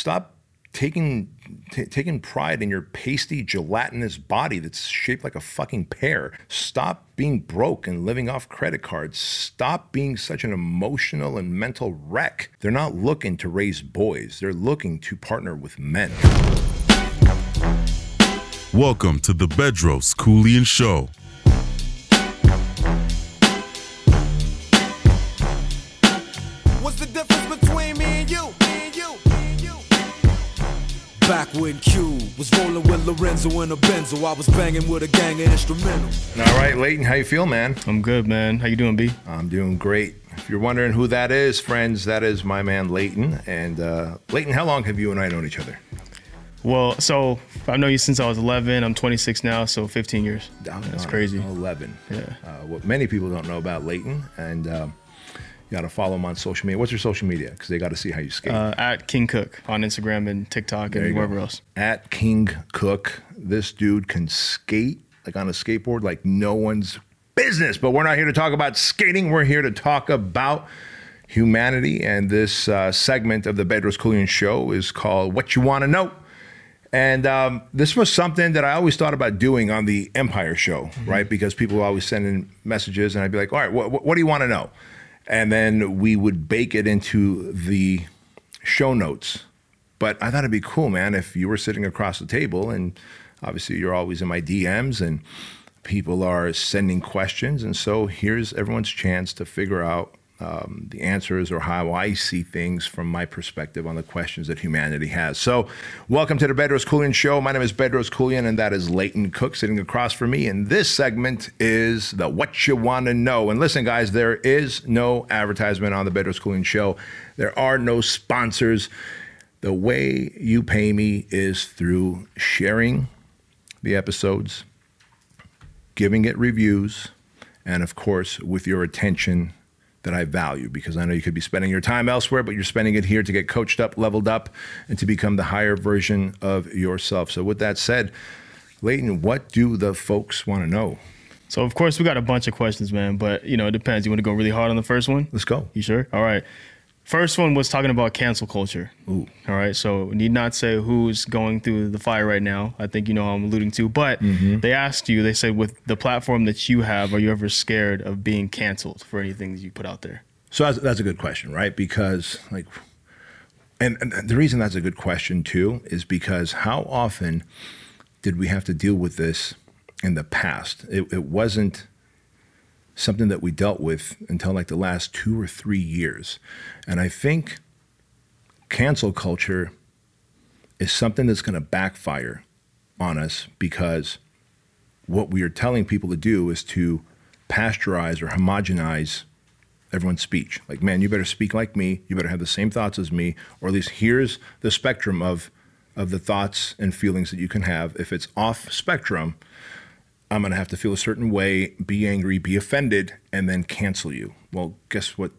Stop taking t- taking pride in your pasty gelatinous body that's shaped like a fucking pear. Stop being broke and living off credit cards. Stop being such an emotional and mental wreck. They're not looking to raise boys. They're looking to partner with men. Welcome to the Bedros Keuilian Show. Back Q was rolling with Lorenzo in a Benzo, I was banging with a gang of instrumentals. All right, Leighton, how you feel, man? I'm good, man. How you doing, B? I'm doing great. If you're wondering who that is, friends, that is my man Leighton. And uh, Leighton, how long have you and I known each other? Well, so I've known you since I was 11. I'm 26 now, so 15 years. I'm That's crazy. 11. Yeah. Uh, what many people don't know about Leighton, and um, you got to follow him on social media. What's your social media? Because they got to see how you skate. Uh, at King Cook on Instagram and TikTok There and you go. wherever else. At King Cook, this dude can skate like on a skateboard like no one's business. But we're not here to talk about skating. We're here to talk about humanity. And this uh, segment of the Bedros Keuilian Show is called "What You Want to Know." And um, this was something that I always thought about doing on the Empire show, right? Because people always send in messages, and I'd be like, all right, what, what do you want to know? And then we would bake it into the show notes. But I thought it'd be cool, man, if you were sitting across the table, and obviously you're always in my DMs, and people are sending questions. And so here's everyone's chance to figure out um, the answers or how I see things from my perspective on the questions that humanity has. So, welcome to the Bedros Keuilian Show. My name is Bedros Keuilian, and that is Leighton Cook sitting across from me. And this segment is the What You Want to Know. And listen, guys, there is no advertisement on the Bedros Keuilian Show. There are no sponsors. The way you pay me is through sharing the episodes, giving it reviews, and of course, with your attention that I value because I know you could be spending your time elsewhere, but you're spending it here to get coached up, leveled up, and to become the higher version of yourself. So, with that said, Leighton, what do the folks want to know? So, of course, we got a bunch of questions, man, but you know, it depends. You want to go really hard on the first one? Let's go. You sure? All right. First one was talking about cancel culture. Ooh. All right. So need not say who's going through the fire right now. I think you know I'm alluding to. But Mm-hmm. they asked you, they said, with the platform that you have, are you ever scared of being canceled for anything that you put out there? So that's, that's a good question, right? Because like, and, and the reason that's a good question too is because how often did we have to deal with this in the past? It, it wasn't something that we dealt with until like the last two or three years, and I think cancel culture is something that's going to backfire on us because what we are telling people to do is to pasteurize or homogenize everyone's speech. Like, man, you better speak like me. You better have the same thoughts as me, or at least here's the spectrum of of the thoughts and feelings that you can have. If it's off spectrum, I'm gonna have to feel a certain way, be angry, be offended, and then cancel you. Well, guess what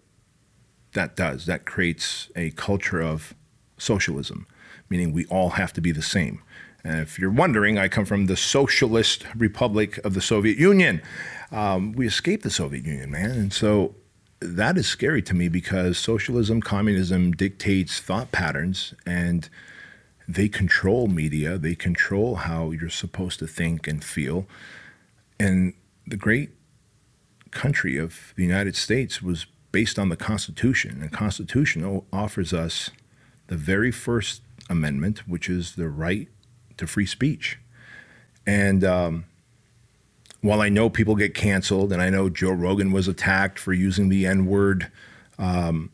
that does? That creates a culture of socialism, meaning we all have to be the same. And if you're wondering, I come from the Socialist Republic of the Soviet Union. Um, we escaped the Soviet Union, man. And so that is scary to me because socialism, communism dictates thought patterns and they control media, they control how you're supposed to think and feel. And the great country of the United States was based on the Constitution. And The Constitution offers us the very first amendment, which is the right to free speech. And um, while I know people get canceled, and I know Joe Rogan was attacked for using the N word, um,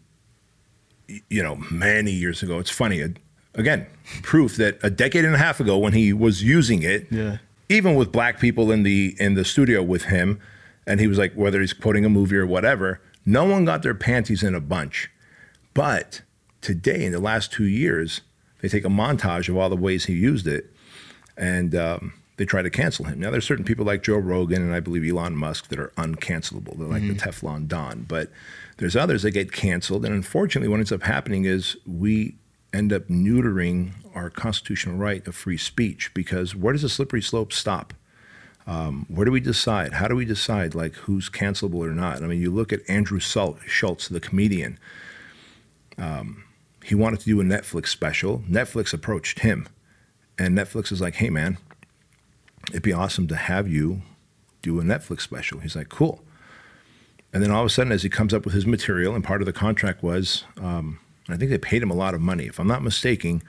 you know, many years ago, it's funny. Again, proof that a decade and a half ago, when he was using it, Yeah. Even with black people in the in the studio with him, and he was like, whether he's quoting a movie or whatever, no one got their panties in a bunch. But today, in the last two years, they take a montage of all the ways he used it, and um, they try to cancel him. Now, there's certain people like Joe Rogan and I believe Elon Musk that are uncancelable. They're like the Teflon Don. But there's others that get canceled, and unfortunately, what ends up happening is we end up neutering our constitutional right of free speech because where does the slippery slope stop? Um, where do we decide? How do we decide like who's cancelable or not? I mean, you look at Andrew Schul- Schulz, the comedian. Um, he wanted to do a Netflix special. Netflix approached him, and Netflix is like, "Hey, man, it'd be awesome to have you do a Netflix special." He's like, "Cool." And then all of a sudden, as he comes up with his material, and part of the contract was, um, I think they paid him a lot of money. If I'm not mistaken,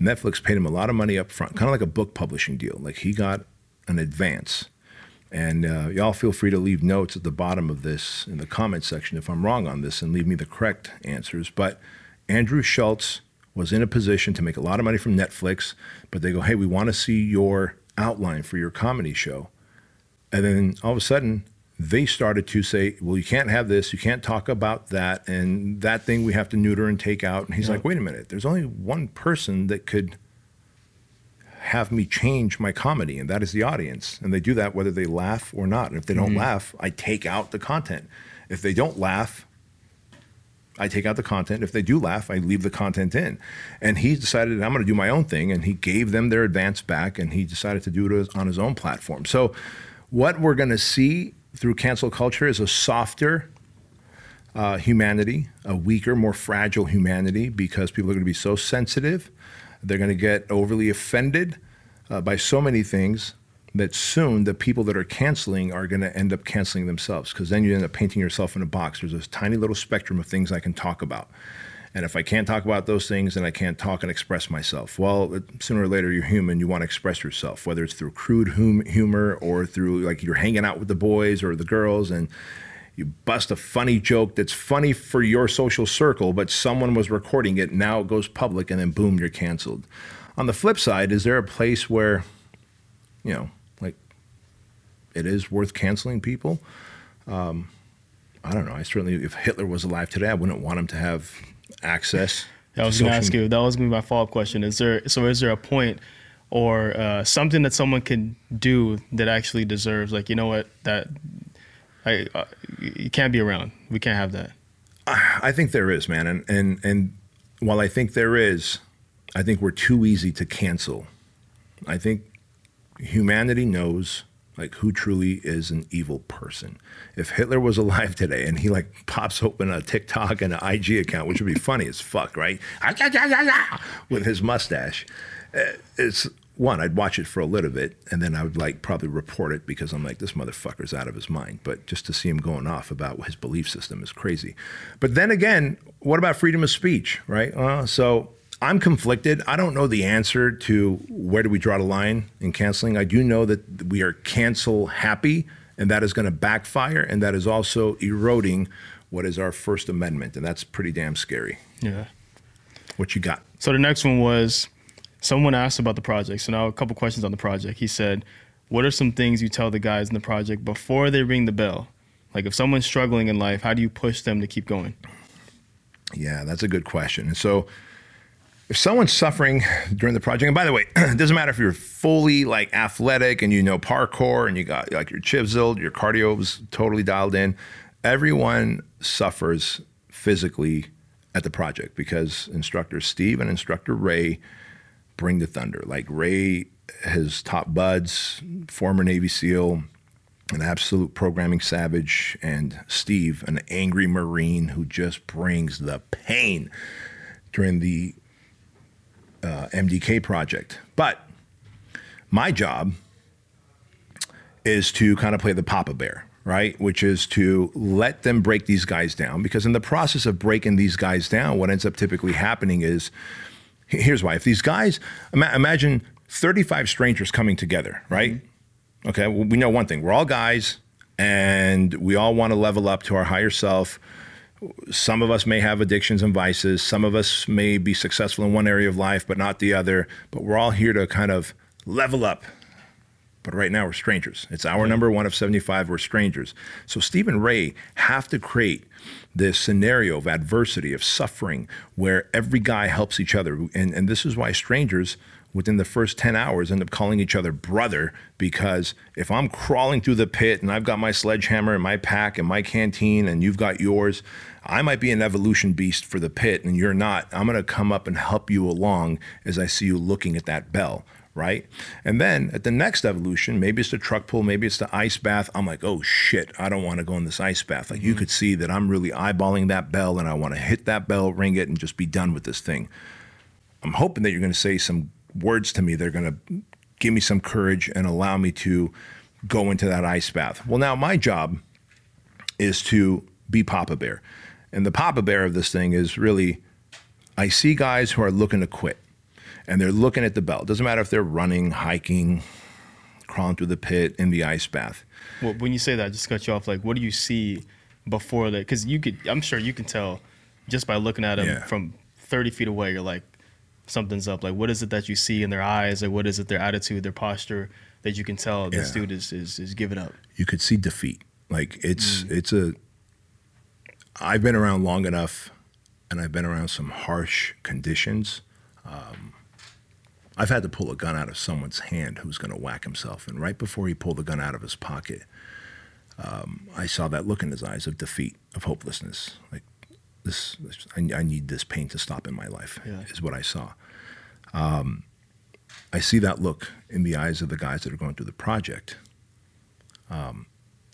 Netflix paid him a lot of money up front, kind of like a book publishing deal. Like he got an advance. And uh, y'all feel free to leave notes at the bottom of this in the comment section if I'm wrong on this and leave me the correct answers. But Andrew Schulz was in a position to make a lot of money from Netflix, but they go, hey, we want to see your outline for your comedy show. And then all of a sudden, they started to say, well, you can't have this, you can't talk about that, and that thing we have to neuter and take out. And he's like, wait a minute, there's only one person that could have me change my comedy, and that is the audience. And they do that whether they laugh or not. And if they don't mm-hmm. laugh, I take out the content. If they don't laugh, I take out the content. If they do laugh, I leave the content in. And he decided I'm going to do my own thing, and he gave them their advance back, and he decided to do it on his own platform. So, what we're going to see through cancel culture is a softer uh, humanity, a weaker, more fragile humanity, because people are going to be so sensitive. They're going to get overly offended uh, by so many things that soon the people that are canceling are going to end up canceling themselves because then you end up painting yourself in a box. There's this tiny little spectrum of things I can talk about. And if I can't talk about those things, then I can't talk and express myself. Well, sooner or later, you're human. You want to express yourself, whether it's through crude hum- humor or through like you're hanging out with the boys or the girls and you bust a funny joke that's funny for your social circle, but someone was recording it. Now it goes public, and then boom, you're canceled. On the flip side, is there a place where, you know, like it is worth canceling people? Um, I don't know. I certainly, if Hitler was alive today, I wouldn't want him to have access. I was going to ask you. That was going to be my follow up question. Is there so? Is there a point or uh, something that someone can do that actually deserves? Like you know what that I uh, you can't be around. We can't have that. I think there is, man, and and and while I think there is, I think we're too easy to cancel. I think humanity knows like who truly is an evil person. If Hitler was alive today and he like pops open a TikTok and an IG account, which would be funny as fuck, right? With his mustache, uh, it's one. I'd watch it for a little bit and then I would like probably report it because I'm like this motherfucker's out of his mind. But just to see him going off about his belief system is crazy. But then again, what about freedom of speech, right? Uh, so I'm conflicted. I don't know the answer to where do we draw the line in canceling. I do know that we are cancel happy, and that is going to backfire, and that is also eroding what is our First Amendment, and that's pretty damn scary. Yeah. What you got? So the next one was someone asked about the project. So now a couple questions on the project. He said, "What are some things you tell the guys in the project before they ring the bell? Like if someone's struggling in life, how do you push them to keep going?" Yeah, that's a good question. And so, if someone's suffering during the project, and by the way, it doesn't matter if you're fully like athletic and you know parkour and you got like your chiseled, your cardio was totally dialed in. Everyone suffers physically at the project because instructor Steve and instructor Ray bring the thunder. Like Ray, his top buds, former Navy SEAL, an absolute programming savage, and Steve, an angry Marine who just brings the pain during the uh, MDK project. But my job is to kind of play the Papa Bear, right? Which is to let them break these guys down because in the process of breaking these guys down, what ends up typically happening is here's why. If these guys, ima- imagine 35 strangers coming together, right? Okay, well, we know one thing we're all guys and we all want to level up to our higher self. Some of us may have addictions and vices. Some of us may be successful in one area of life, but not the other. But we're all here to kind of level up. But right now we're strangers. It's our number one of 75. We're strangers. So Steve and Ray have to create this scenario of adversity, of suffering, where every guy helps each other. And, and this is why strangers within the first 10 hours end up calling each other brother because if I'm crawling through the pit and I've got my sledgehammer and my pack and my canteen and you've got yours, I might be an evolution beast for the pit and you're not. I'm going to come up and help you along as I see you looking at that bell, right? And then at the next evolution, maybe it's the truck pull, maybe it's the ice bath. I'm like, oh shit, I don't want to go in this ice bath. Like you mm-hmm. could see that I'm really eyeballing that bell and I want to hit that bell, ring it, and just be done with this thing. I'm hoping that you're going to say some words to me they are going to give me some courage and allow me to go into that ice bath. Well, now my job is to be Papa Bear. And the Papa Bear of this thing is really I see guys who are looking to quit and they're looking at the belt. Doesn't matter if they're running, hiking, crawling through the pit, in the ice bath. Well, when you say that, just to cut you off. Like, what do you see before that? Because you could, I'm sure you can tell just by looking at them Yeah. from 30 feet away. You're like, something's up. Like, what is it that you see in their eyes? Like, what is it, their attitude, their posture that you can tell this Yeah. dude is, is is giving up? you could see defeat. Like it's it's a. I've been around long enough, and I've been around some harsh conditions. Um, I've had to pull a gun out of someone's hand who's going to whack himself, and right before he pulled the gun out of his pocket, um, I saw that look in his eyes of defeat, of hopelessness. Like this, I, I need this pain to stop in my life. Yeah. Is what I saw. Um, I see that look in the eyes of the guys that are going through the project.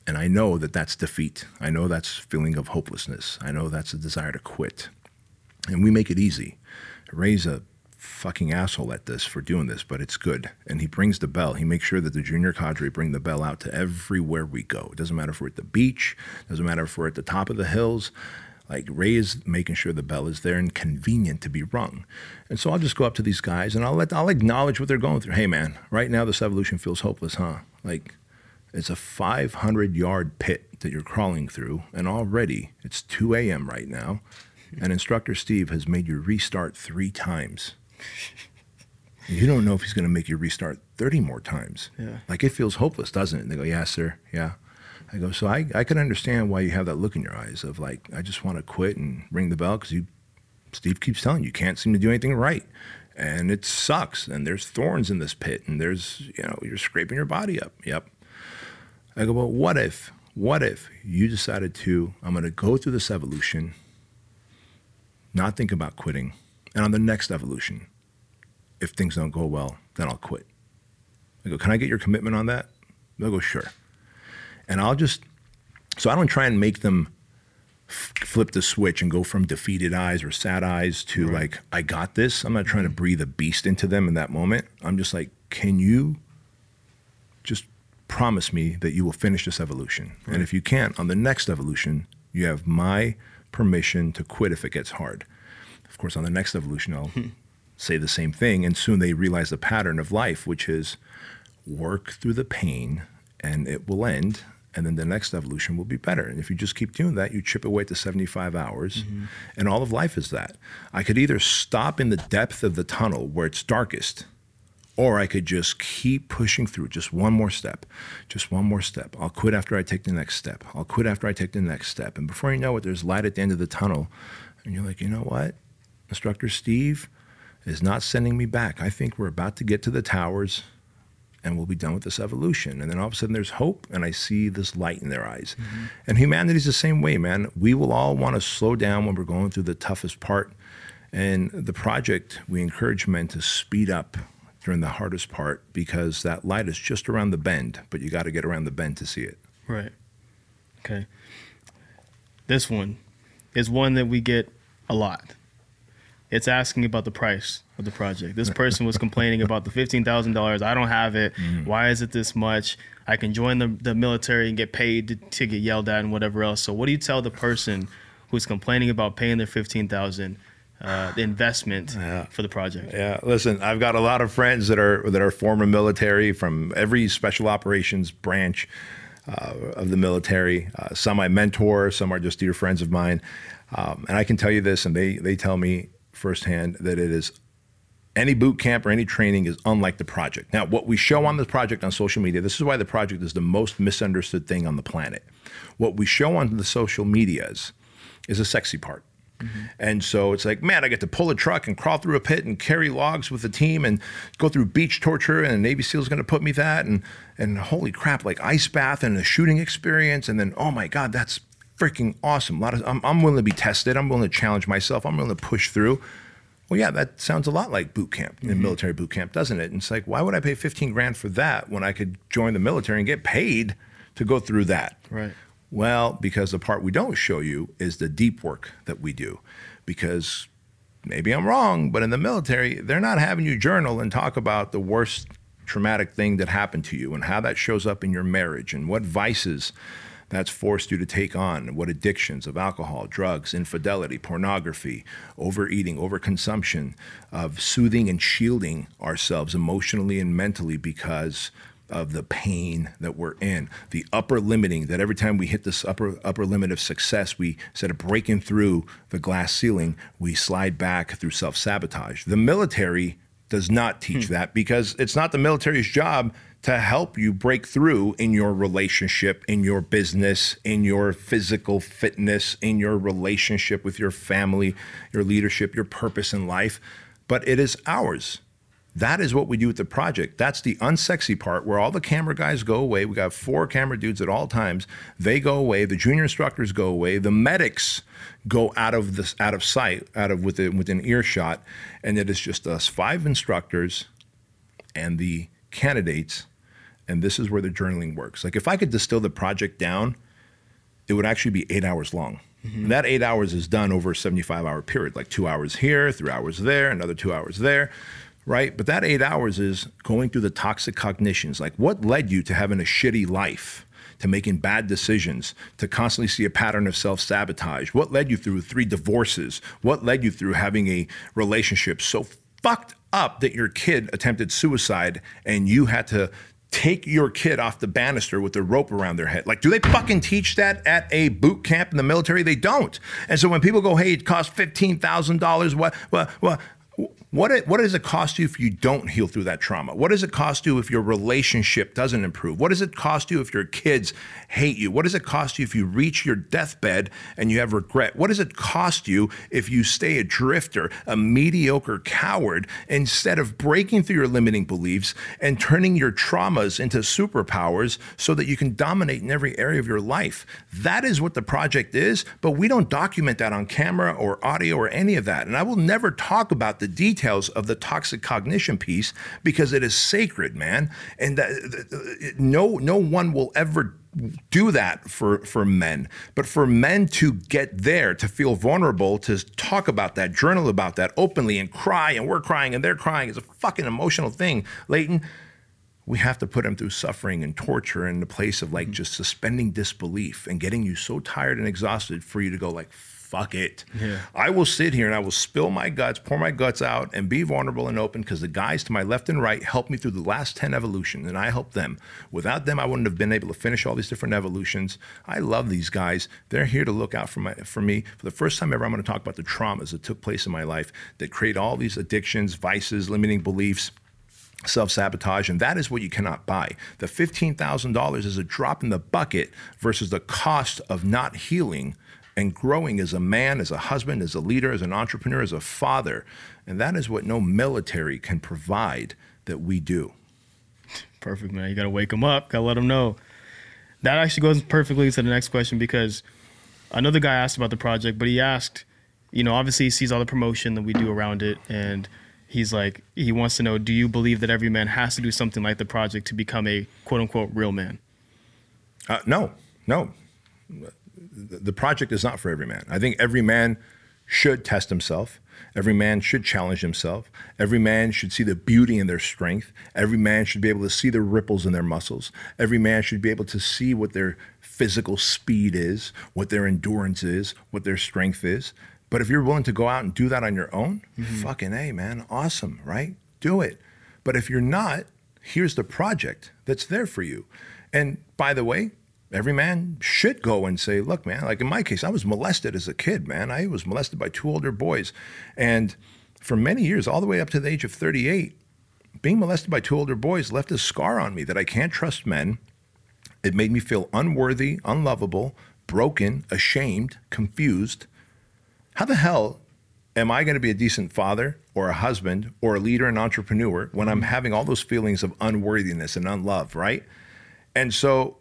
And I know that that's defeat. I know that's feeling of hopelessness. I know that's a desire to quit. And we make it easy. Ray's a fucking asshole at this for doing this, but it's good. And he brings the bell. He makes sure that the junior cadre bring the bell out to everywhere we go. It doesn't matter if we're at the beach, doesn't matter if we're at the top of the hills. Like Ray is making sure the bell is there and convenient to be rung. And so I'll just go up to these guys and I'll let I'll acknowledge what they're going through. Hey man, right now this evolution feels hopeless, huh? Like it's a 500 yard pit that you're crawling through, and already it's 2 a.m. right now, and instructor Steve has made you restart three times. You don't know if he's going to make you restart 30 more times. Yeah. Like it feels hopeless, doesn't it? And they go, Yeah, sir. Yeah. I go, So I, I can understand why you have that look in your eyes of like, I just want to quit and ring the bell because you, Steve keeps telling you, you can't seem to do anything right. And it sucks. And there's thorns in this pit, and there's, you know, you're scraping your body up. Yep. I go, well, what if, what if you decided to, I'm going to go through this evolution, not think about quitting, and on the next evolution, if things don't go well, then I'll quit. I go, can I get your commitment on that? They'll go, sure. And I'll just, so I don't try and make them f- flip the switch and go from defeated eyes or sad eyes to like, I got this. I'm not trying to mm-hmm. breathe a beast into them in that moment. I'm just like, can you just promise me that you will finish this evolution. And if you can't, on the next evolution, you have my permission to quit if it gets hard. Of course, on the next evolution, I'll hmm. say the same thing. And soon they realize the pattern of life, which is work through the pain and it will end. And then the next evolution will be better. And if you just keep doing that, you chip away at the 75 hours. Mm-hmm. And all of life is that. I could either stop in the depth of the tunnel where it's darkest or I could just keep pushing through just one more step, just one more step. I'll quit after I take the next step. I'll quit after I take the next step. And before you know it, there's light at the end of the tunnel. And you're like, you know what? Instructor Steve is not sending me back. I think we're about to get to the towers and we'll be done with this evolution. And then all of a sudden there's hope and I see this light in their eyes. Mm-hmm. And humanity's the same way, man. We will all want to slow down when we're going through the toughest part. And the project, we encourage men to speed up during the hardest part because that light is just around the bend, but you got to get around the bend to see it. Right. Okay. This one is one that we get a lot. It's asking about the price of the project. This person was complaining about the fifteen thousand dollars. I don't have it. Why is it this much? I can join the, the military and get paid to, to get yelled at and whatever else. So what do you tell the person who's complaining about paying their fifteen thousand, uh, the investment for the project? Yeah, listen, I've got a lot of friends that are that are former military from every special operations branch uh, of the military. Uh, some I mentor, some are just dear friends of mine, um, and I can tell you this, and they they tell me firsthand that it is any boot camp or any training is unlike the project. Now, what we show on the project on social media, this is why the project is the most misunderstood thing on the planet. What we show on the social medias is a sexy part. Mm-hmm. And so it's like, man, I get to pull a truck and crawl through a pit and carry logs with the team and go through beach torture and a Navy SEAL's gonna put me that and and holy crap, like ice bath and a shooting experience and then oh my god, that's freaking awesome. A lot of I'm, I'm willing to be tested. I'm willing to challenge myself. I'm willing to push through. Well, yeah, that sounds a lot like boot camp in mm-hmm. military boot camp, doesn't it? And it's like, why would I pay 15 grand for that when I could join the military and get paid to go through that? Right. Well, because the part we don't show you is the deep work that we do. Because maybe I'm wrong, but in the military, they're not having you journal and talk about the worst traumatic thing that happened to you and how that shows up in your marriage and what vices that's forced you to take on, what addictions of alcohol, drugs, infidelity, pornography, overeating, overconsumption, of soothing and shielding ourselves emotionally and mentally because of the pain that we're in, the upper limiting that every time we hit this upper upper limit of success, we instead of breaking through the glass ceiling, we slide back through self sabotage. The military does not teach hmm. that because it's not the military's job to help you break through in your relationship, in your business, in your physical fitness, in your relationship with your family, your leadership, your purpose in life. But it is ours. That is what we do with the project. That's the unsexy part where all the camera guys go away. We got four camera dudes at all times. They go away. The junior instructors go away. The medics go out of this out of sight, out of within within earshot, and it is just us five instructors and the candidates. And this is where the journaling works. Like if I could distill the project down, it would actually be eight hours long. Mm-hmm. And that eight hours is done over a 75 hour period, like two hours here, three hours there, another two hours there, right? But that eight hours is going through the toxic cognitions. Like what led you to having a shitty life? To making bad decisions, to constantly see a pattern of self sabotage? What led you through three divorces? What led you through having a relationship so fucked up that your kid attempted suicide and you had to take your kid off the banister with a rope around their head. Like, do they fucking teach that at a boot camp in the military? They don't. And so when people go, hey, it costs fifteen thousand dollars, what, what, what? What, it, what does it cost you if you don't heal through that trauma? What does it cost you if your relationship doesn't improve? What does it cost you if your kids hate you? What does it cost you if you reach your deathbed and you have regret? What does it cost you if you stay a drifter, a mediocre coward, instead of breaking through your limiting beliefs and turning your traumas into superpowers so that you can dominate in every area of your life? That is what the project is, but we don't document that on camera or audio or any of that. And I will never talk about the details of the toxic cognition piece because it is sacred, man. And that, no, no one will ever do that for for men. But for men to get there to feel vulnerable to talk about that journal about that openly and cry and we're crying and they're crying is a fucking emotional thing. Leighton we have to put them through suffering and torture in the place of like mm-hmm. just suspending disbelief and getting you so tired and exhausted for you to go like fuck it. Yeah. i will sit here and i will spill my guts pour my guts out and be vulnerable and open because the guys to my left and right helped me through the last 10 evolutions and i helped them. Without them i wouldn't have been able to finish all these different evolutions. I love these guys. They're here to look out for my for me. For the first time ever i'm going to talk about the traumas that took place in my life that create all these addictions vices limiting beliefs self sabotage, and that is what you cannot buy. The $15,000 is a drop in the bucket versus the cost of not healing and growing as a man, as a husband, as a leader, as an entrepreneur, as a father. And that is what no military can provide that we do. Perfect, man. You got to wake them up. Got to let them know. That actually goes perfectly to the next question because another guy asked about the project, but he asked, you know, obviously he sees all the promotion that we do around it, and he's like, he wants to know, do you believe that every man has to do something like the project to become a quote unquote real man? Uh, no, no. The project is not for every man. I think every man should test himself. Every man should challenge himself. Every man should see the beauty in their strength. Every man should be able to see the ripples in their muscles. Every man should be able to see what their physical speed is, what their endurance is, what their strength is. But if you're willing to go out and do that on your own, mm-hmm. fucking A, man, awesome, right? Do it. But if you're not, here's the project that's there for you. And by the way, every man should go and say, look, man, like in my case, I was molested as a kid, man. I was molested by two older boys. And for many years, all the way up to the age of 38, being molested by two older boys left a scar on me that I can't trust men. It made me feel unworthy, unlovable, broken, ashamed, confused. How the hell am I going to be a decent father or a husband or a leader and entrepreneur when I'm having all those feelings of unworthiness and unlove, right? And so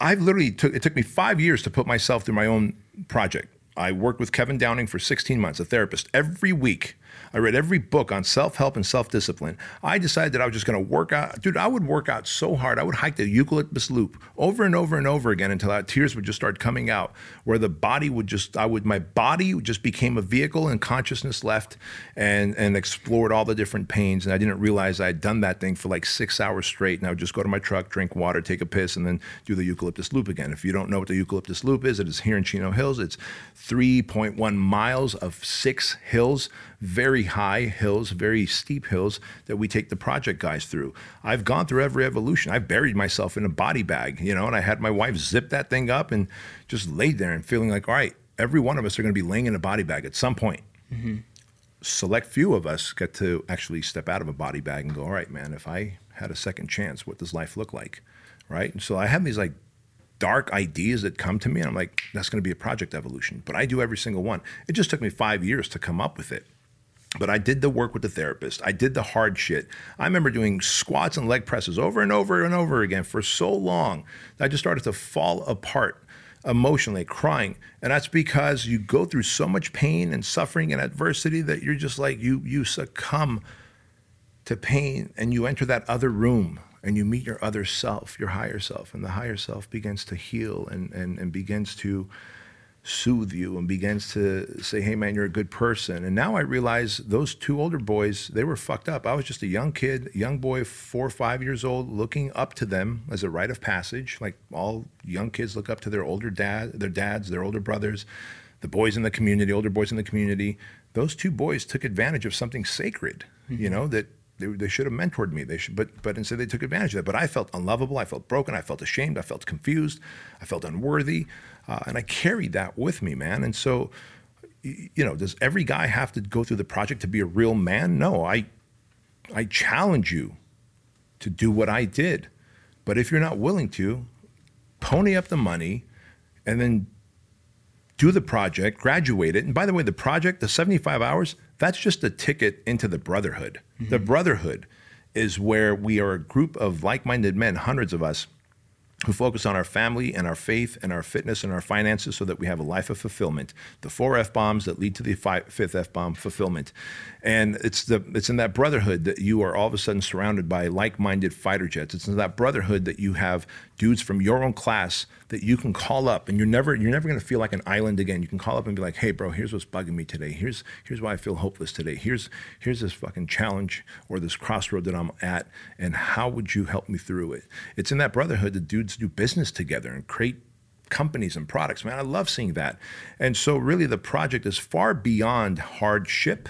I've literally took it took me five years to put myself through my own project. I worked with Kevin Downing for 16 months, a therapist, every week I read every book on self help and self discipline. I decided that I was just going to work out. Dude, I would work out so hard. I would hike the eucalyptus loop over and over and over again until that tears would just start coming out, where the body would just, I would, my body just became a vehicle and consciousness left and, and explored all the different pains. And I didn't realize I had done that thing for like six hours straight. And I would just go to my truck, drink water, take a piss, and then do the eucalyptus loop again. If you don't know what the eucalyptus loop is, it is here in Chino Hills. It's 3.1 miles of six hills, very high hills, very steep hills that we take the project guys through. I've gone through every evolution. I buried myself in a body bag, you know, and I had my wife zip that thing up and just laid there and feeling like, all right, every one of us are going to be laying in a body bag at some point. Mm-hmm. Select few of us get to actually step out of a body bag and go, all right, man, if I had a second chance, what does life look like? Right. And so I have these like dark ideas that come to me, and I'm like, that's going to be a project evolution. But I do every single one. It just took me five years to come up with it. But I did the work with the therapist. I did the hard shit. I remember doing squats and leg presses over and over and over again for so long that I just started to fall apart emotionally, crying. And that's because you go through so much pain and suffering and adversity that you're just like, you, you succumb to pain and you enter that other room and you meet your other self, your higher self, and the higher self begins to heal and, and, and begins to soothe you and begins to say, hey man, you're a good person. And now I realize those two older boys, they were fucked up. I was just a young kid, young boy, four or five years old, looking up to them as a rite of passage. Like all young kids look up to their older dad, their dads, their older brothers, the boys in the community, older boys in the community. Those two boys took advantage of something sacred, you mm-hmm. know, that they, they should have mentored me. They should, but but instead they took advantage of that. But I felt unlovable. I felt broken. I felt ashamed. I felt confused. I felt unworthy, uh, and I carried that with me, man. And so, you know, does every guy have to go through the project to be a real man? No. I I challenge you to do what I did. But if you're not willing to, pony up the money, and then do the project, graduate it. And by the way, the project, the 75 hours, that's just a ticket into the brotherhood. The brotherhood is where we are a group of like minded men, hundreds of us, who focus on our family and our faith and our fitness and our finances so that we have a life of fulfillment. The four F bombs that lead to the fi- fifth F bomb fulfillment. And it's the it's in that brotherhood that you are all of a sudden surrounded by like-minded fighter jets. It's in that brotherhood that you have dudes from your own class that you can call up and you're never you're never going to feel like an island again. You can call up and be like, "Hey bro, here's what's bugging me today. Here's here's why I feel hopeless today. Here's here's this fucking challenge or this crossroad that I'm at and how would you help me through it?" It's in that brotherhood that dudes do business together and create companies and products. Man, I love seeing that. And so really the project is far beyond hardship.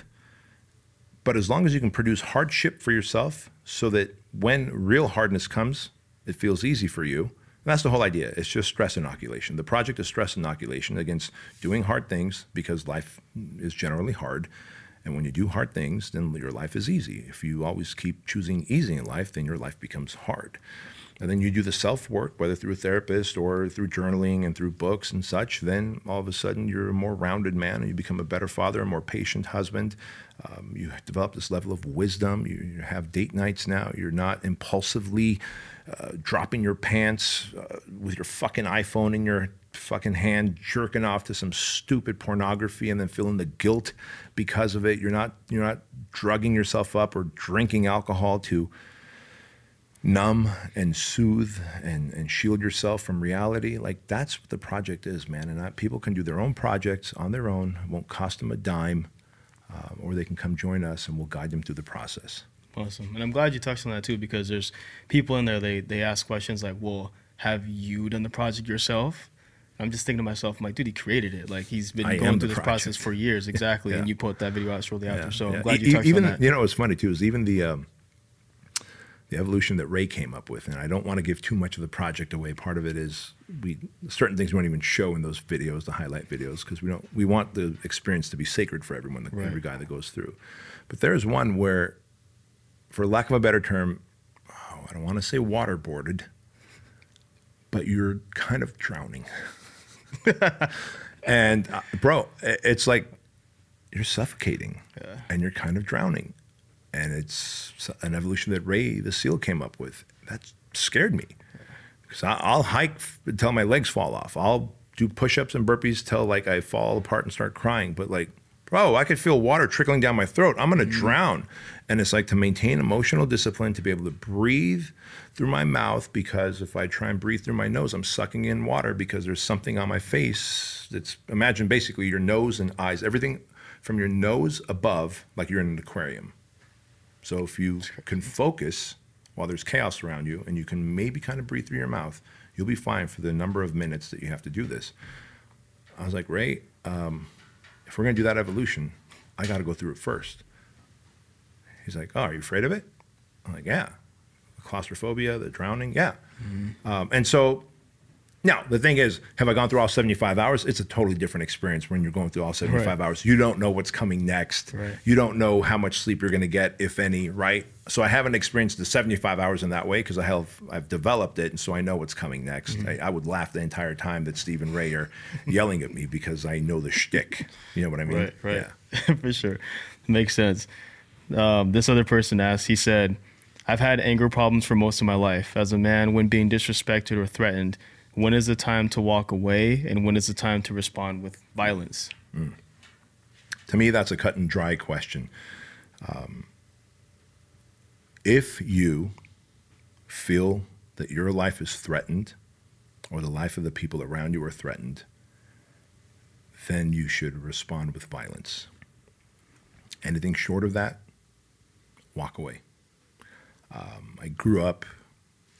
But as long as you can produce hardship for yourself so that when real hardness comes, it feels easy for you. And that's the whole idea. It's just stress inoculation. The project is stress inoculation against doing hard things because life is generally hard. And when you do hard things, then your life is easy. If you always keep choosing easy in life, then your life becomes hard. And then you do the self work, whether through a therapist or through journaling and through books and such, then all of a sudden you're a more rounded man and you become a better father, a more patient husband. Um, you develop this level of wisdom. You, you have date nights now. You're not impulsively uh, dropping your pants uh, with your fucking iPhone in your fucking hand, jerking off to some stupid pornography and then feeling the guilt because of it. You're not, you're not drugging yourself up or drinking alcohol to numb and soothe and, and shield yourself from reality. Like that's what the project is, man. And I, people can do their own projects on their own. It won't cost them a dime, uh, or they can come join us and we'll guide them through the process. Awesome. And I'm glad you touched on that too, because there's people in there, they, they ask questions like, well, have you done the project yourself? I'm just thinking to myself, I'm like, dude, he created it. Like he's been I going through this process for years. Exactly. And you put that video out shortly after. So Yeah. I'm glad E- you touched even, on that. You know, what's funny too is even the um, the evolution that Ray came up with, and I don't want to give too much of the project away. Part of it is we certain things we won't even show in those videos, the highlight videos, because we don't we want the experience to be sacred for everyone, the, Right. every guy that goes through. But there is one where, for lack of a better term, oh, I don't want to say waterboarded, but you're kind of drowning. and uh, bro, it's like you're suffocating and you're kind of drowning. And it's an evolution that Ray the SEAL came up with. That scared me. Because I'll hike until my legs fall off. I'll do push ups and burpees till like I fall apart and start crying. But like bro, I could feel water trickling down my throat. I'm going to Mm-hmm. drown. And it's like to maintain emotional discipline, to be able to breathe through my mouth, because if I try and breathe through my nose, I'm sucking in water because there's something on my face that's, imagine basically your nose and eyes, everything from your nose above, like you're in an aquarium. So if you can focus while there's chaos around you and you can maybe kind of breathe through your mouth, you'll be fine for the number of minutes that you have to do this. I was like, Ray, um, if we're going to do that evolution, I got to go through it first. He's like, oh, are you afraid of it? I'm like, yeah. The claustrophobia, the drowning, yeah. Um, and so now the thing is, have I gone through all 75 hours? It's a totally different experience when you're going through all 75 Right. hours. You don't know what's coming next. Right. You don't know how much sleep you're going to get, if any, right? So I haven't experienced the 75 hours in that way because I have I've developed it, and so I know what's coming next. I, I would laugh the entire time that Steve and Ray are yelling at me because I know the shtick. You know what I mean? Right, right. Yeah. For sure. Makes sense. Um, this other person asked, he said, I've had anger problems for most of my life. As a man, when being disrespected or threatened, when is the time to walk away and when is the time to respond with violence? To me, that's a cut and dry question. Um, if you feel that your life is threatened or the life of the people around you are threatened, then you should respond with violence. Anything short of that, walk away. Um, I grew up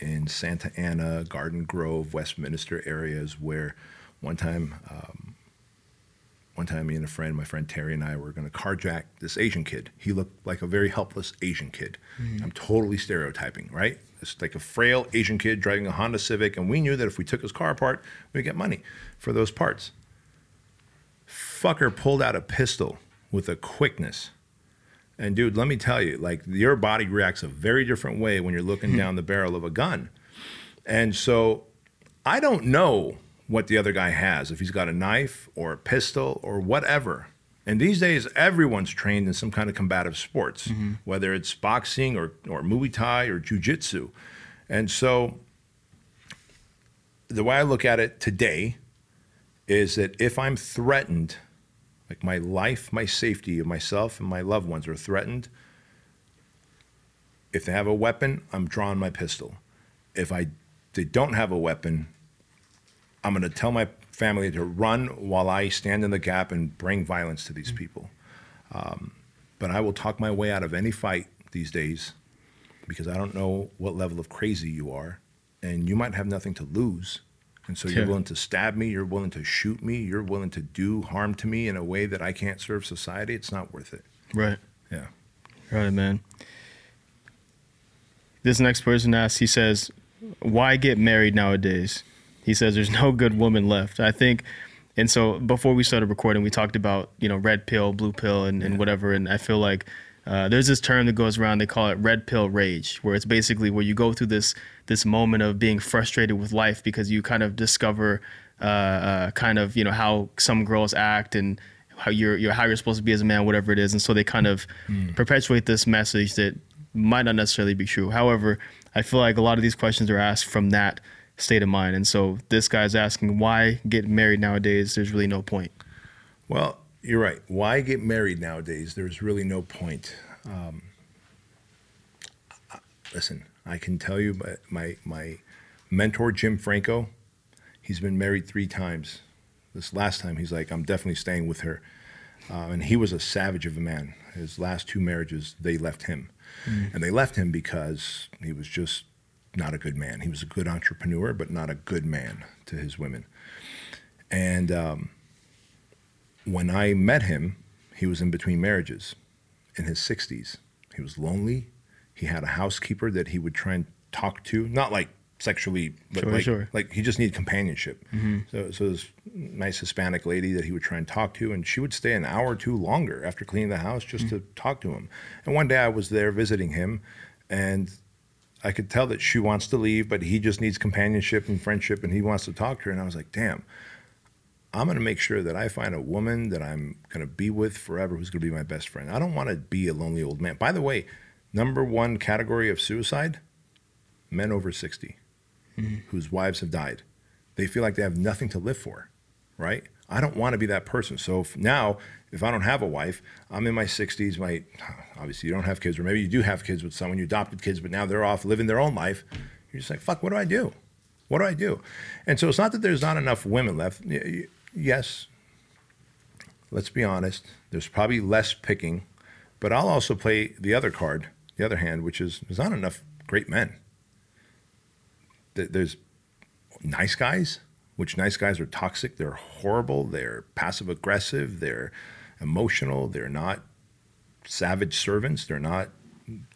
in Santa Ana, Garden Grove, Westminster areas where one time um, one time, me and a friend, my friend Terry and I, were going to carjack this Asian kid. He looked like a very helpless Asian kid. Mm-hmm. I'm totally stereotyping, right? It's like a frail Asian kid driving a Honda Civic, and we knew that if we took his car apart, we'd get money for those parts. Fucker pulled out a pistol with a quickness. And dude, let me tell you, like your body reacts a very different way when you're looking hmm. down the barrel of a gun. And so I don't know what the other guy has, if he's got a knife or a pistol or whatever. And these days, everyone's trained in some kind of combative sports, mm-hmm. whether it's boxing or, or Muay Thai or Jiu-Jitsu. And so the way I look at it today is that if I'm threatened, like my life, my safety of myself and my loved ones are threatened, if they have a weapon, I'm drawing my pistol. If I they don't have a weapon, I'm going to tell my family to run while I stand in the gap and bring violence to these people. Um, but I will talk my way out of any fight these days because I don't know what level of crazy you are, and you might have nothing to lose. And so you're willing to stab me, you're willing to shoot me, you're willing to do harm to me in a way that I can't serve society. It's not worth it. Right. Yeah. Right, man. This next person asks, he says, why get married nowadays? He says there's no good woman left. I think, and so before we started recording, we talked about, you know, red pill, blue pill, and, and whatever. And I feel like uh, there's this term that goes around, they call it red pill rage, where it's basically where you go through this this moment of being frustrated with life because you kind of discover uh, uh, kind of, you know, how some girls act and how you're, you're how you're supposed to be as a man, whatever it is. And so they kind of perpetuate this message that might not necessarily be true. However, I feel like a lot of these questions are asked from that state of mind. And so this guy's asking why get married nowadays? There's really no point. Well, you're right. Why get married nowadays? There's really no point. Um, listen, I can tell you, but my my mentor Jim Franco, he's been married three times. This last time, he's like, I'm definitely staying with her, uh, and he was a savage of a man. His last two marriages, they left him, and they left him because he was just not a good man. He was a good entrepreneur, but not a good man to his women, and. Um, when I met him, he was in between marriages in his 60s. He was lonely. He had a housekeeper that he would try and talk to, not like sexually, but Sure, like, sure. like he just needed companionship. So, so this nice Hispanic lady that he would try and talk to, and she would stay an hour or two longer after cleaning the house just to talk to him. And one day I was there visiting him, and I could tell that she wants to leave, but he just needs companionship and friendship, and he wants to talk to her. And I was like, damn. I'm going to make sure that I find a woman that I'm going to be with forever who's going to be my best friend. I don't want to be a lonely old man. By the way, number one category of suicide men over 60 mm-hmm. whose wives have died. They feel like they have nothing to live for, right? I don't want to be that person. So if now, if I don't have a wife, I'm in my 60s. My obviously you don't have kids, or maybe you do have kids with someone you adopted kids, but now they're off living their own life. You're just like, fuck, what do I do? What do I do? And so it's not that there's not enough women left. Yes, let's be honest. There's probably less picking, but I'll also play the other card, the other hand, which is there's not enough great men. Th- There's nice guys, which nice guys are toxic. They're horrible. They're passive aggressive. They're emotional. They're not savage servants. They're not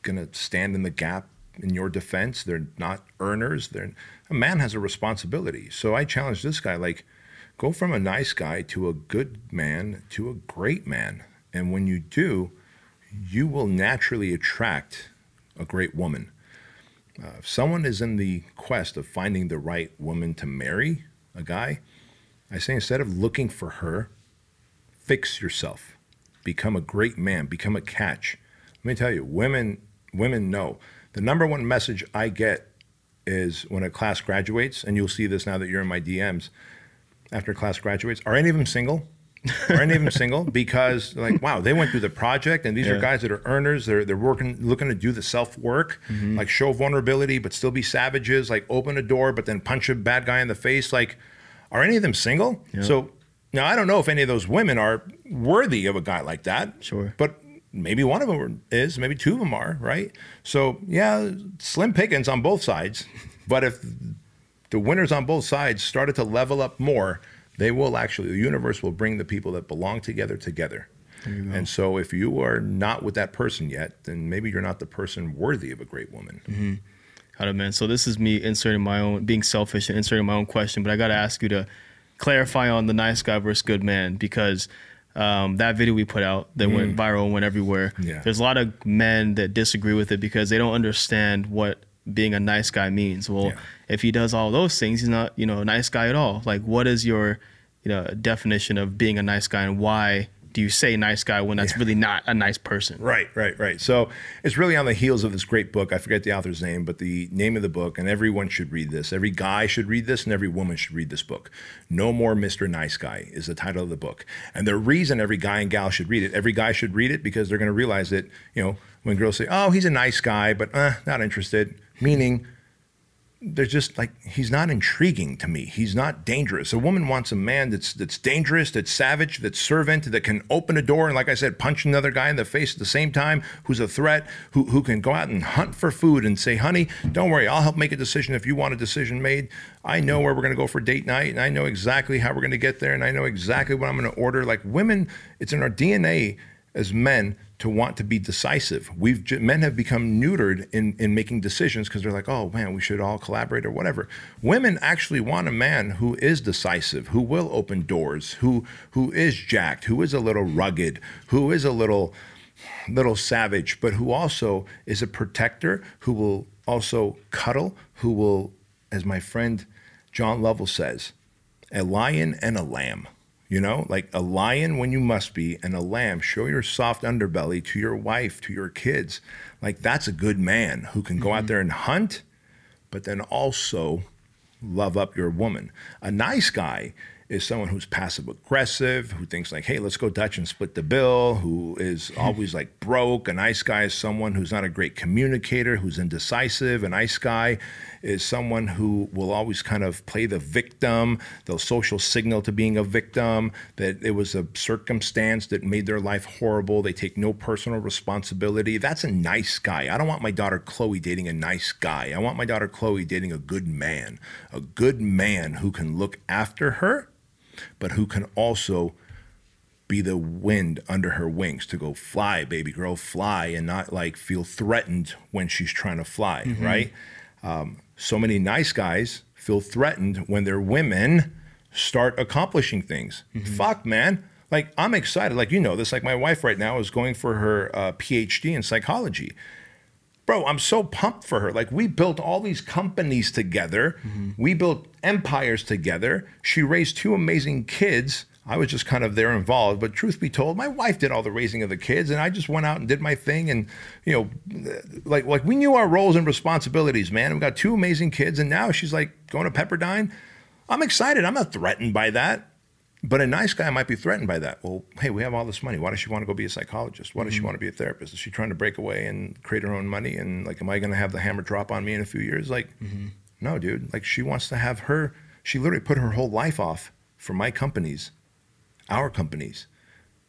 going to stand in the gap in your defense. They're not earners. They're a man has a responsibility. So I challenge this guy like go from a nice guy to a good man to a great man. And when you do, you will naturally attract a great woman. Uh, if someone is in the quest of finding the right woman to marry, a guy, I say instead of looking for her, fix yourself. Become a great man. Become a catch. Let me tell you, women women know. The number one message I get is when a class graduates, and you'll see this now that you're in my DMs. After class graduates, are any of them single? Are any of them single? Because like, wow, they went through the project, and these are guys that are earners. They're they're working, looking to do the self work, mm-hmm. like show vulnerability, but still be savages. Like open a door, but then punch a bad guy in the face. Like, are any of them single? So now I don't know if any of those women are worthy of a guy like that. Sure. but maybe one of them is. Maybe two of them are. Right. So yeah, slim pickings on both sides. But if the winners on both sides started to level up more, they will actually, the universe will bring the people that belong together together. And so if you are not with that person yet, then maybe you're not the person worthy of a great woman. Mm-hmm. Got it, man. So this is me inserting my own, being selfish and inserting my own question, but I got to ask you to clarify on the nice guy versus good man because um, that video we put out that went viral and went everywhere. Mm. Yeah. There's a lot of men that disagree with it because they don't understand what being a nice guy means. Well, Yeah. if he does all those things, he's not, you know, a nice guy at all. Like, what is your, you know, definition of being a nice guy, and why do you say nice guy when that's really not a nice person? Right, right, right. So it's really on the heels of this great book. I forget the author's name, but the name of the book, and everyone should read this. Every guy should read this, and every woman should read this book. No More Mr. Nice Guy is the title of the book. And the reason every guy and gal should read it, every guy should read it because they're going to realize that, you know, when girls say, oh, he's a nice guy, but uh, not interested, meaning there's just like he's not intriguing to me. He's not dangerous. A woman wants a man that's that's dangerous, that's savage, that's servant, that can open a door and, like I said, punch another guy in the face at the same time, who's a threat, who who can go out and hunt for food and say, "Honey, don't worry, I'll help make a decision if you want a decision made. I know where we're to go for date night, and I know exactly how we're to get there, and I know exactly what I'm to order." Like women, it's in our DNA as men to want to be decisive. We've men have become neutered in in making decisions because they're like, oh man, we should all collaborate or whatever. Women actually want a man who is decisive, who will open doors, who who is jacked, who is a little rugged, who is a little little savage, but who also is a protector, who will also cuddle, who will, as my friend John Lovell says, a lion and a lamb. You know, like a lion when you must be, and a lamb. Show your soft underbelly to your wife, to your kids. Like that's a good man who can go out mm-hmm. there and hunt, but then also love up your woman. A nice guy is someone who's passive aggressive, who thinks like, hey, let's go Dutch and split the bill, who is hmm. always like broke. A nice guy is someone who's not a great communicator, who's indecisive. A nice guy is someone who will always kind of play the victim. They'll social signal to being a victim, that it was a circumstance that made their life horrible. They take no personal responsibility. That's a nice guy. I don't want my daughter Chloe dating a nice guy. I want my daughter Chloe dating a good man, a good man who can look after her, but who can also be the wind under her wings to go fly, baby girl, fly, and not like feel threatened when she's trying to fly, mm-hmm. right? Um, so many nice guys feel threatened when their women start accomplishing things. Fuck, man. Like, I'm excited. Like, you know this. Like, my wife right now is going for her uh, PhD in psychology bro, I'm so pumped for her. Like we built all these companies together. We built empires together. She raised two amazing kids. I was just kind of there involved, but truth be told, my wife did all the raising of the kids, and I just went out and did my thing. And you know, like like we knew our roles and responsibilities, man. We got two amazing kids, and now she's like going to Pepperdine. I'm excited. I'm not threatened by that. But a nice guy might be threatened by that. Well, hey, we have all this money. Why does she want to go be a psychologist? Why does she mm-hmm. want to be a therapist? Is she trying to break away and create her own money? And like, am I going to have the hammer drop on me in a few years? Like, mm-hmm. no, dude. Like, she wants to have her. She literally put her whole life off for my companies, our companies,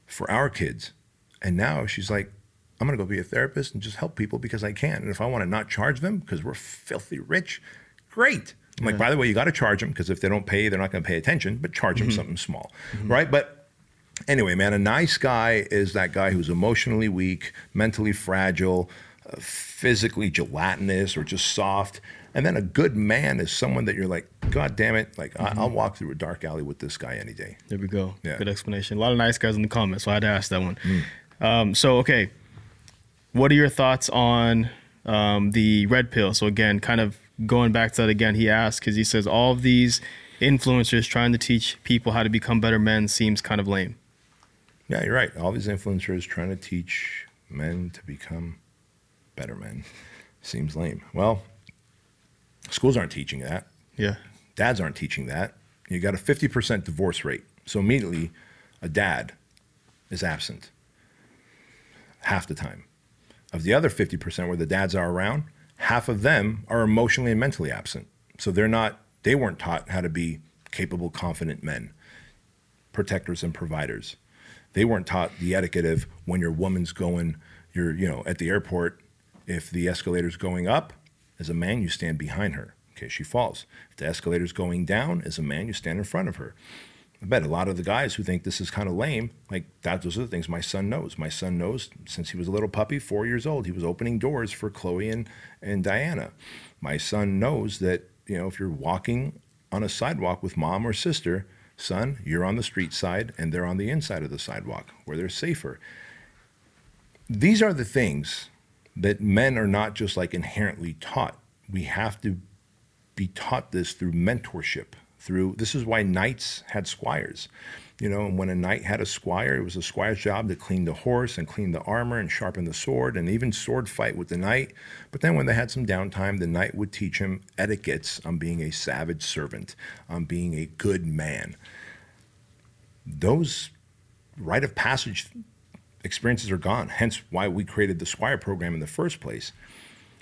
for our kids, and now she's like, I'm going to go be a therapist and just help people because I can. And if I want to not charge them because we're filthy rich, great. I'm like, by the way, you got to charge them because if they don't pay, they're not going to pay attention, but charge them something small, right? But anyway, man, a nice guy is that guy who's emotionally weak, mentally fragile, uh, physically gelatinous, or just soft. And then a good man is someone that you're like, God damn it, like I- I'll walk through a dark alley with this guy any day. There we go. Yeah. Good explanation. A lot of nice guys in the comments, so I had to ask that one. Mm. Um, so, okay, what are your thoughts on um, the red pill? So, again, kind of going back to that again, he asked because he says all of these influencers trying to teach people how to become better men seems kind of lame. Yeah, you're right. All these influencers trying to teach men to become better men seems lame. Well, schools aren't teaching that. Yeah. Dads aren't teaching that. You got a 50% divorce rate. So immediately, a dad is absent half the time. Of the other 50% where the dads are around, half of them are emotionally and mentally absent. So they're not, they weren't taught how to be capable, confident men, protectors and providers. They weren't taught the etiquette of when your woman's going, you're, you know, at the airport, if the escalator's going up, as a man, you stand behind her in case she falls. If the escalator's going down, as a man, you stand in front of her. I bet a lot of the guys who think this is kind of lame, like that, those are the things my son knows. My son knows since he was a little puppy, four years old, he was opening doors for Chloe and, and Diana. My son knows that, you know, if you're walking on a sidewalk with mom or sister, son, you're on the street side and they're on the inside of the sidewalk where they're safer. These are the things that men are not just like inherently taught. We have to be taught this through mentorship through this is why knights had squires. You know and when a knight had a squire it was a squire's job to clean the horse and clean the armor and sharpen the sword and even sword fight with the knight. But then when they had some downtime the knight would teach him etiquettes on being a savage servant on being a good man. Those rite of passage experiences are gone hence why we created the squire program in the first place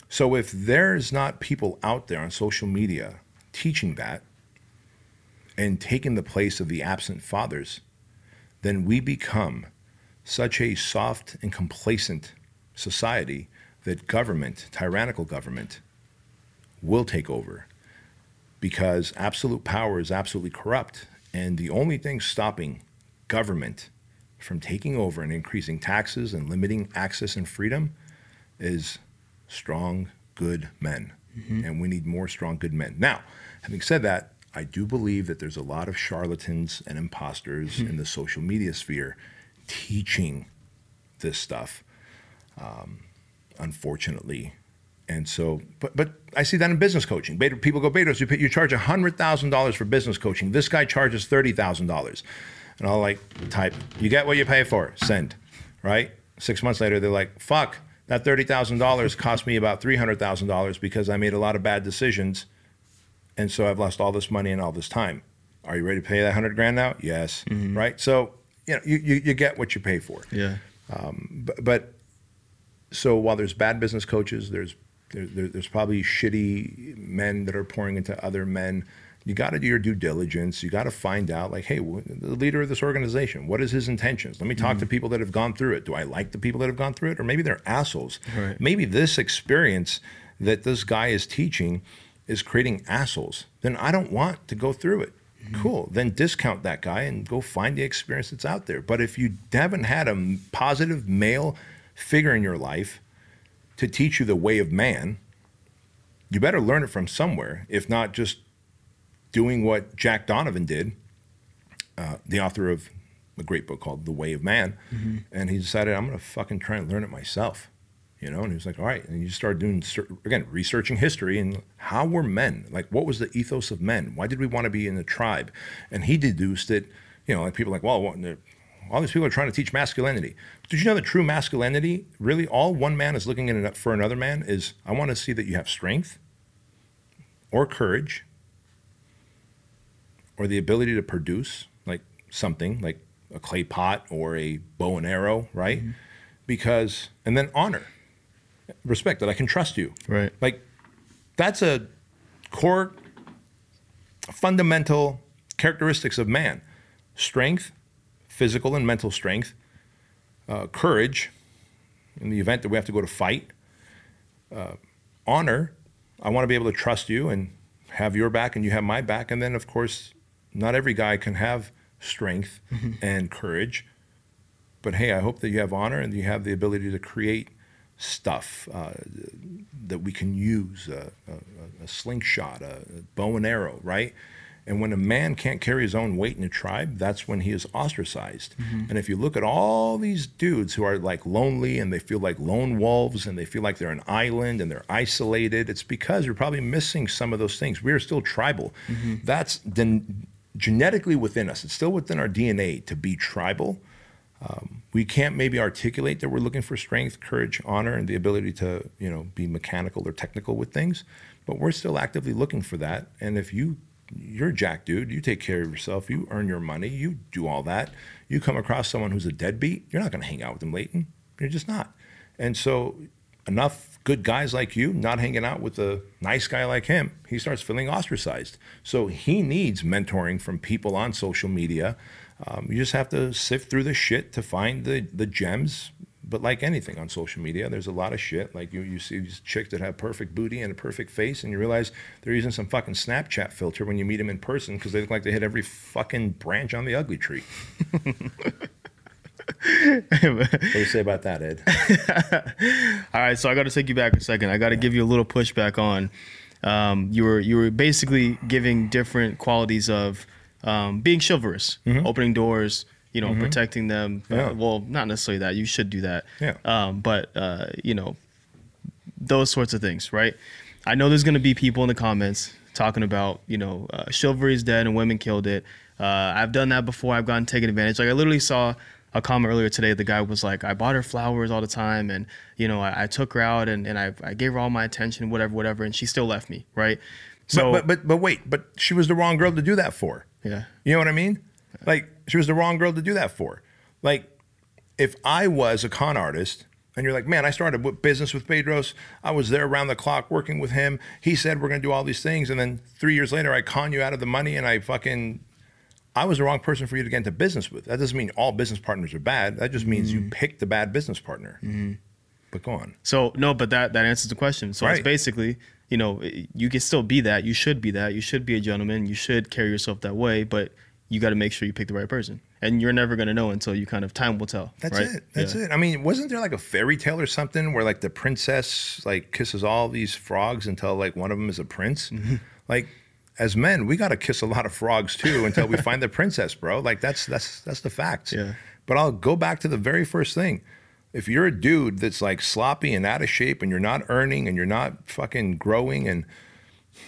so if there's not people out there on social media teaching that and taking the place of the absent fathers, then we become such a soft and complacent society that government, tyrannical government, will take over because absolute power is absolutely corrupt. And the only thing stopping government from taking over and increasing taxes and limiting access and freedom is strong, good men. And we need more strong, good men. Now, having said that, I do believe that there's a lot of charlatans and imposters in the social media sphere teaching this stuff, um, unfortunately. And so, but but I see that in business coaching. People go, Bedros, you, pay, you charge hundred thousand dollars for business coaching. This guy charges thirty thousand dollars, and I'll like type, you get what you pay for. Send, right? Six months later, they're like, fuck, that thirty thousand dollars cost me about three hundred thousand dollars because I made a lot of bad decisions, and so I've lost all this money and all this time. Are you ready to pay that hundred grand now? Yes, mm-hmm. right. So you know, you, you you get what you pay for Yeah. Um, but, but so while there's bad business coaches, there's there, there, there's probably shitty men that are pouring into other men. You got to do your due diligence. You got to find out, like, hey, the leader of this organization, what is his intentions? Let me talk to mm-hmm. people that have gone through it. Do I like the people that have gone through it, or maybe they're assholes? Right. Maybe this experience that this guy is teaching is creating assholes. Then I don't want to go through it. Mm-hmm. Cool. Then discount that guy and go find the experience that's out there. But if you haven't had a positive male figure in your life to teach you the way of man, you better learn it from somewhere, if not just doing what Jack Donovan did, uh, the author of a great book called The Way of Man. And he decided, I'm going to fucking try and learn it myself. You know, and he was like, all right. And you start doing, again, researching history and how were men? Like, what was the ethos of men? Why did we want to be in the tribe? And he deduced that, you know, like people like, well, all these people are trying to teach masculinity. Did you know that true masculinity, really, all one man is looking in for another man is, I want to see that you have strength or courage or the ability to produce. Like something like a clay pot or a bow and arrow, right? Because and then honor, respect that I can trust you, Right. Like that's a core fundamental characteristics of man strength physical and mental strength uh, courage in the event that we have to go to fight uh, honor i want to be able to trust you and have your back and you have my back and then of course not every guy can have strength mm-hmm. and courage but hey i hope that you have honor and you have the ability to create stuff uh, that we can use uh, a, a, a slingshot, a, a bow and arrow, right? And when a man can't carry his own weight in a tribe, that's when he is ostracized. Mm-hmm. And if you look at all these dudes who are like lonely and they feel like lone wolves and they feel like they're an island and they're isolated, it's because we're probably missing some of those things. We are still tribal. Mm-hmm. That's then genetically within us. It's still within our DNA to be tribal um, we can't maybe articulate that we're looking for strength, courage, honor, and the ability to, you know, be mechanical or technical with things, but we're still actively looking for that. And if you you're a jack dude, you take care of yourself, you earn your money, you do all that. You come across someone who's a deadbeat, you're not going to hang out with them, Leighton. You're just not. And so enough good guys like you not hanging out with a nice guy like him, he starts feeling ostracized. So he needs mentoring from people on social media. Um, you just have to sift through the shit to find the, the gems. But like anything on social media, there's a lot of shit. Like you, you see these chicks that have perfect booty and a perfect face, and you realize they're using some fucking Snapchat filter when you meet them in person because they look like they hit every fucking branch on the ugly tree. what do you say about that, Ed? All right, so I got to take you back a second. I got to give you a little pushback on. Um, you were you were basically giving different qualities of um, being chivalrous, opening doors, you know, protecting them. Uh, Yeah. well, not necessarily that. You should do that. Yeah. Um, but uh, you know, those sorts of things, right? I know there's going to be people in the comments talking about, you know, uh, chivalry is dead and women killed it. Uh, I've done that before. I've gotten taken advantage. Like I literally saw a comment earlier today. The guy was like, I bought her flowers all the time, and you know, I, I took her out and, and I, I gave her all my attention, whatever, whatever, and she still left me, right? So, but, but but but wait, but she was the wrong girl to do that for. yeah, You know what I mean? Like she was the wrong girl to do that for. Like if I was a con artist and you're like, man, I started business with Bedros. I was there around the clock working with him. He said we're gonna do all these things, and then three years later, I con you out of the money, and I fucking. I was the wrong person for you to get into business with. That doesn't mean all business partners are bad. That just means you picked the bad business partner. But go on. So no, but that that answers the question. So it's basically, you know, you can still be that. You should be that. You should be a gentleman. You should carry yourself that way. But you got to make sure you pick the right person, and you're never gonna know until you kind of time will tell. That's right? it. That's Yeah. it. I mean, wasn't there like a fairy tale or something where like the princess like kisses all these frogs until like one of them is a prince? Mm-hmm. Like as men, we got to kiss a lot of frogs too until we find the princess, bro. Like that's that's that's the facts. Yeah. But I'll go back to the very first thing. If you're a dude that's like sloppy and out of shape and you're not earning and you're not fucking growing and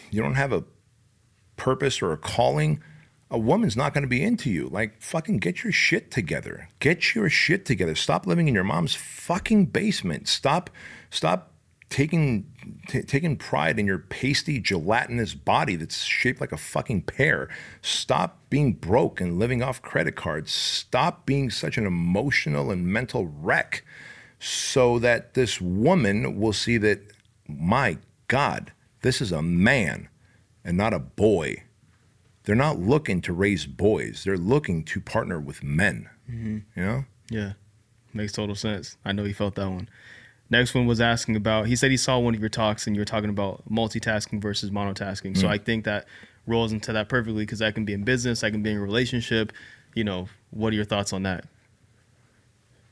you don't have a purpose or a calling, a woman's not going to be into you. Like, fucking get your shit together. Get your shit together. Stop living in your mom's fucking basement. Stop, stop taking t- taking pride in your pasty, gelatinous body that's shaped like a fucking pear. Stop being broke and living off credit cards. Stop being such an emotional and mental wreck, so that this woman will see that, my God, this is a man and not a boy. They're not looking to raise boys. They're looking to partner with men. Mm-hmm. You know? Yeah, makes total sense. I know he felt that one. Next one was asking about. He said he saw one of your talks and you were talking about multitasking versus monotasking. So I think that rolls into that perfectly because that can be in business, that can be in a relationship. You know, what are your thoughts on that?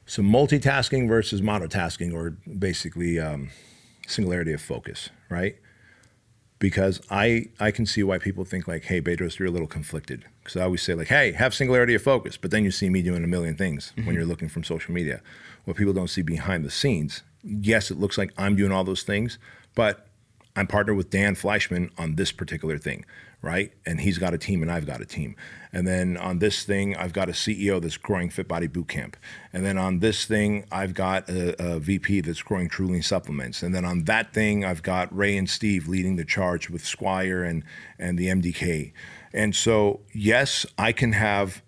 So multitasking versus monotasking, or basically um, singularity of focus, right? Because I I can see why people think like, hey, Bedros, you're a little conflicted. Because I always say like, hey, have singularity of focus, but then you see me doing a million things when you're looking from social media. What people don't see behind the scenes. Yes, it looks like I'm doing all those things, but I'm partnered with Dan Fleyshman on this particular thing, right? And he's got a team and I've got a team. And then on this thing, I've got a CEO that's growing Fit Body Bootcamp. And then on this thing, I've got a, a VP that's growing Truly Supplements. And then on that thing, I've got Ray and Steve leading the charge with Squire and and the MDK. And so, yes, I can have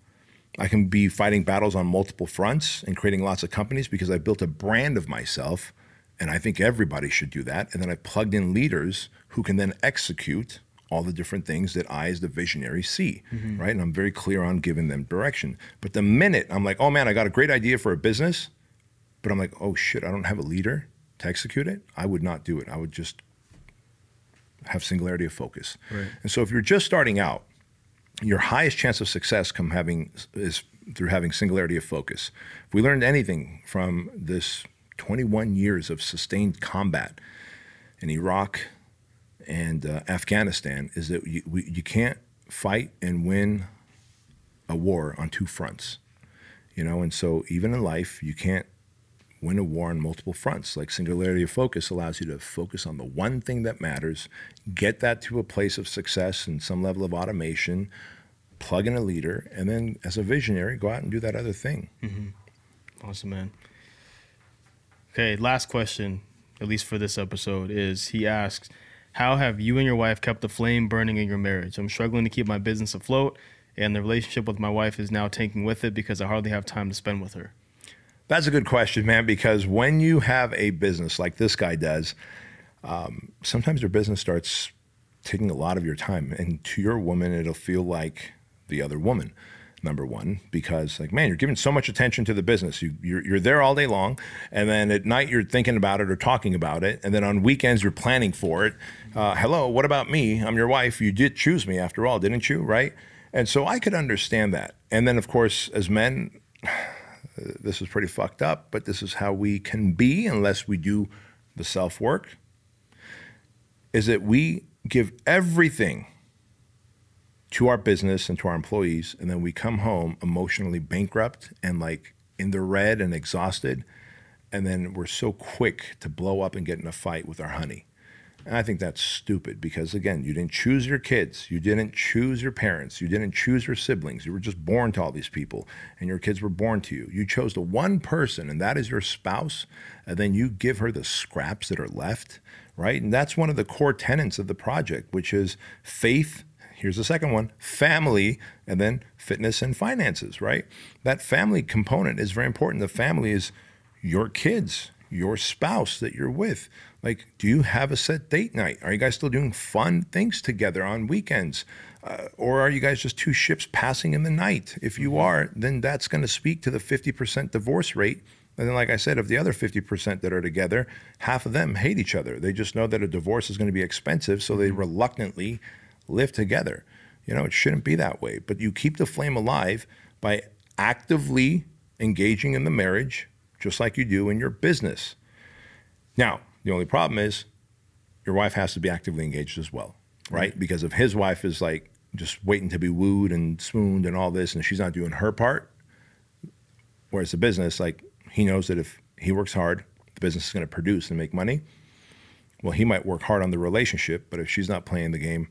I can be fighting battles on multiple fronts and creating lots of companies because I built a brand of myself. And I think everybody should do that. And then I plugged in leaders who can then execute all the different things that I, as the visionary, see, mm-hmm. right? And I'm very clear on giving them direction. But the minute I'm like, oh man, I got a great idea for a business, but I'm like, oh shit, I don't have a leader to execute it, I would not do it. I would just have singularity of focus. Right. And so if you're just starting out, your highest chance of success come having is through having singularity of focus. If we learned anything from this 21 years of sustained combat in Iraq and uh, Afghanistan, is that you, we, you can't fight and win a war on two fronts. You know, and so even in life, you can't win a war on multiple fronts. Like singularity of focus allows you to focus on the one thing that matters, get that to a place of success and some level of automation, plug in a leader, and then as a visionary, go out and do that other thing. Mm-hmm. Awesome, man. Okay, last question, at least for this episode, is he asks, How have you and your wife kept the flame burning in your marriage? I'm struggling to keep my business afloat, and the relationship with my wife is now tanking with it because I hardly have time to spend with her. That's a good question, man, because when you have a business like this guy does, um, sometimes your business starts taking a lot of your time. And to your woman, it'll feel like the other woman, number one, because, like, man, you're giving so much attention to the business. You, you're, you're there all day long. And then at night, you're thinking about it or talking about it. And then on weekends, you're planning for it. Uh, hello, what about me? I'm your wife. You did choose me after all, didn't you? Right? And so I could understand that. And then, of course, as men, this is pretty fucked up, but this is how we can be unless we do the self work. Is that we give everything to our business and to our employees, and then we come home emotionally bankrupt and like in the red and exhausted, and then we're so quick to blow up and get in a fight with our honey. And I think that's stupid because, again, you didn't choose your kids. You didn't choose your parents. You didn't choose your siblings. You were just born to all these people, and your kids were born to you. You chose the one person, and that is your spouse, and then you give her the scraps that are left, right? And that's one of the core tenets of the project, which is faith. Here's the second one family, and then fitness and finances, right? That family component is very important. The family is your kids, your spouse that you're with. Like, do you have a set date night? Are you guys still doing fun things together on weekends? Uh, or are you guys just two ships passing in the night? If you are, then that's going to speak to the 50% divorce rate. And then, like I said, of the other 50% that are together, half of them hate each other. They just know that a divorce is going to be expensive, so they reluctantly live together. You know, it shouldn't be that way. But you keep the flame alive by actively engaging in the marriage, just like you do in your business. Now, the only problem is your wife has to be actively engaged as well, right? Because if his wife is like just waiting to be wooed and swooned and all this, and she's not doing her part, whereas the business, like he knows that if he works hard, the business is going to produce and make money. Well, he might work hard on the relationship, but if she's not playing the game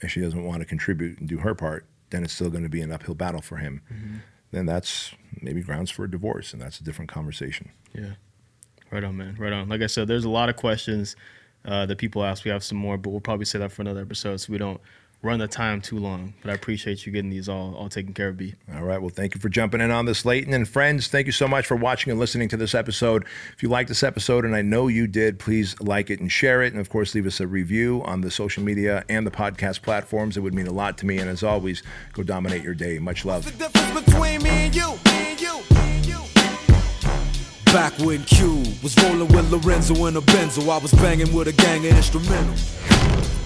and she doesn't want to contribute and do her part, then it's still going to be an uphill battle for him. Mm-hmm. Then that's maybe grounds for a divorce, and that's a different conversation. Yeah. Right on, man. Right on. Like I said, there's a lot of questions uh, that people ask. We have some more, but we'll probably say that for another episode so we don't run the time too long. But I appreciate you getting these all all taken care of, B. All right. Well, thank you for jumping in on this, Leighton. And friends, thank you so much for watching and listening to this episode. If you liked this episode, and I know you did, please like it and share it. And of course, leave us a review on the social media and the podcast platforms. It would mean a lot to me. And as always, go dominate your day. Much love. Back when Q was rolling with Lorenzo in a Benzo, I was banging with a gang of instrumentals.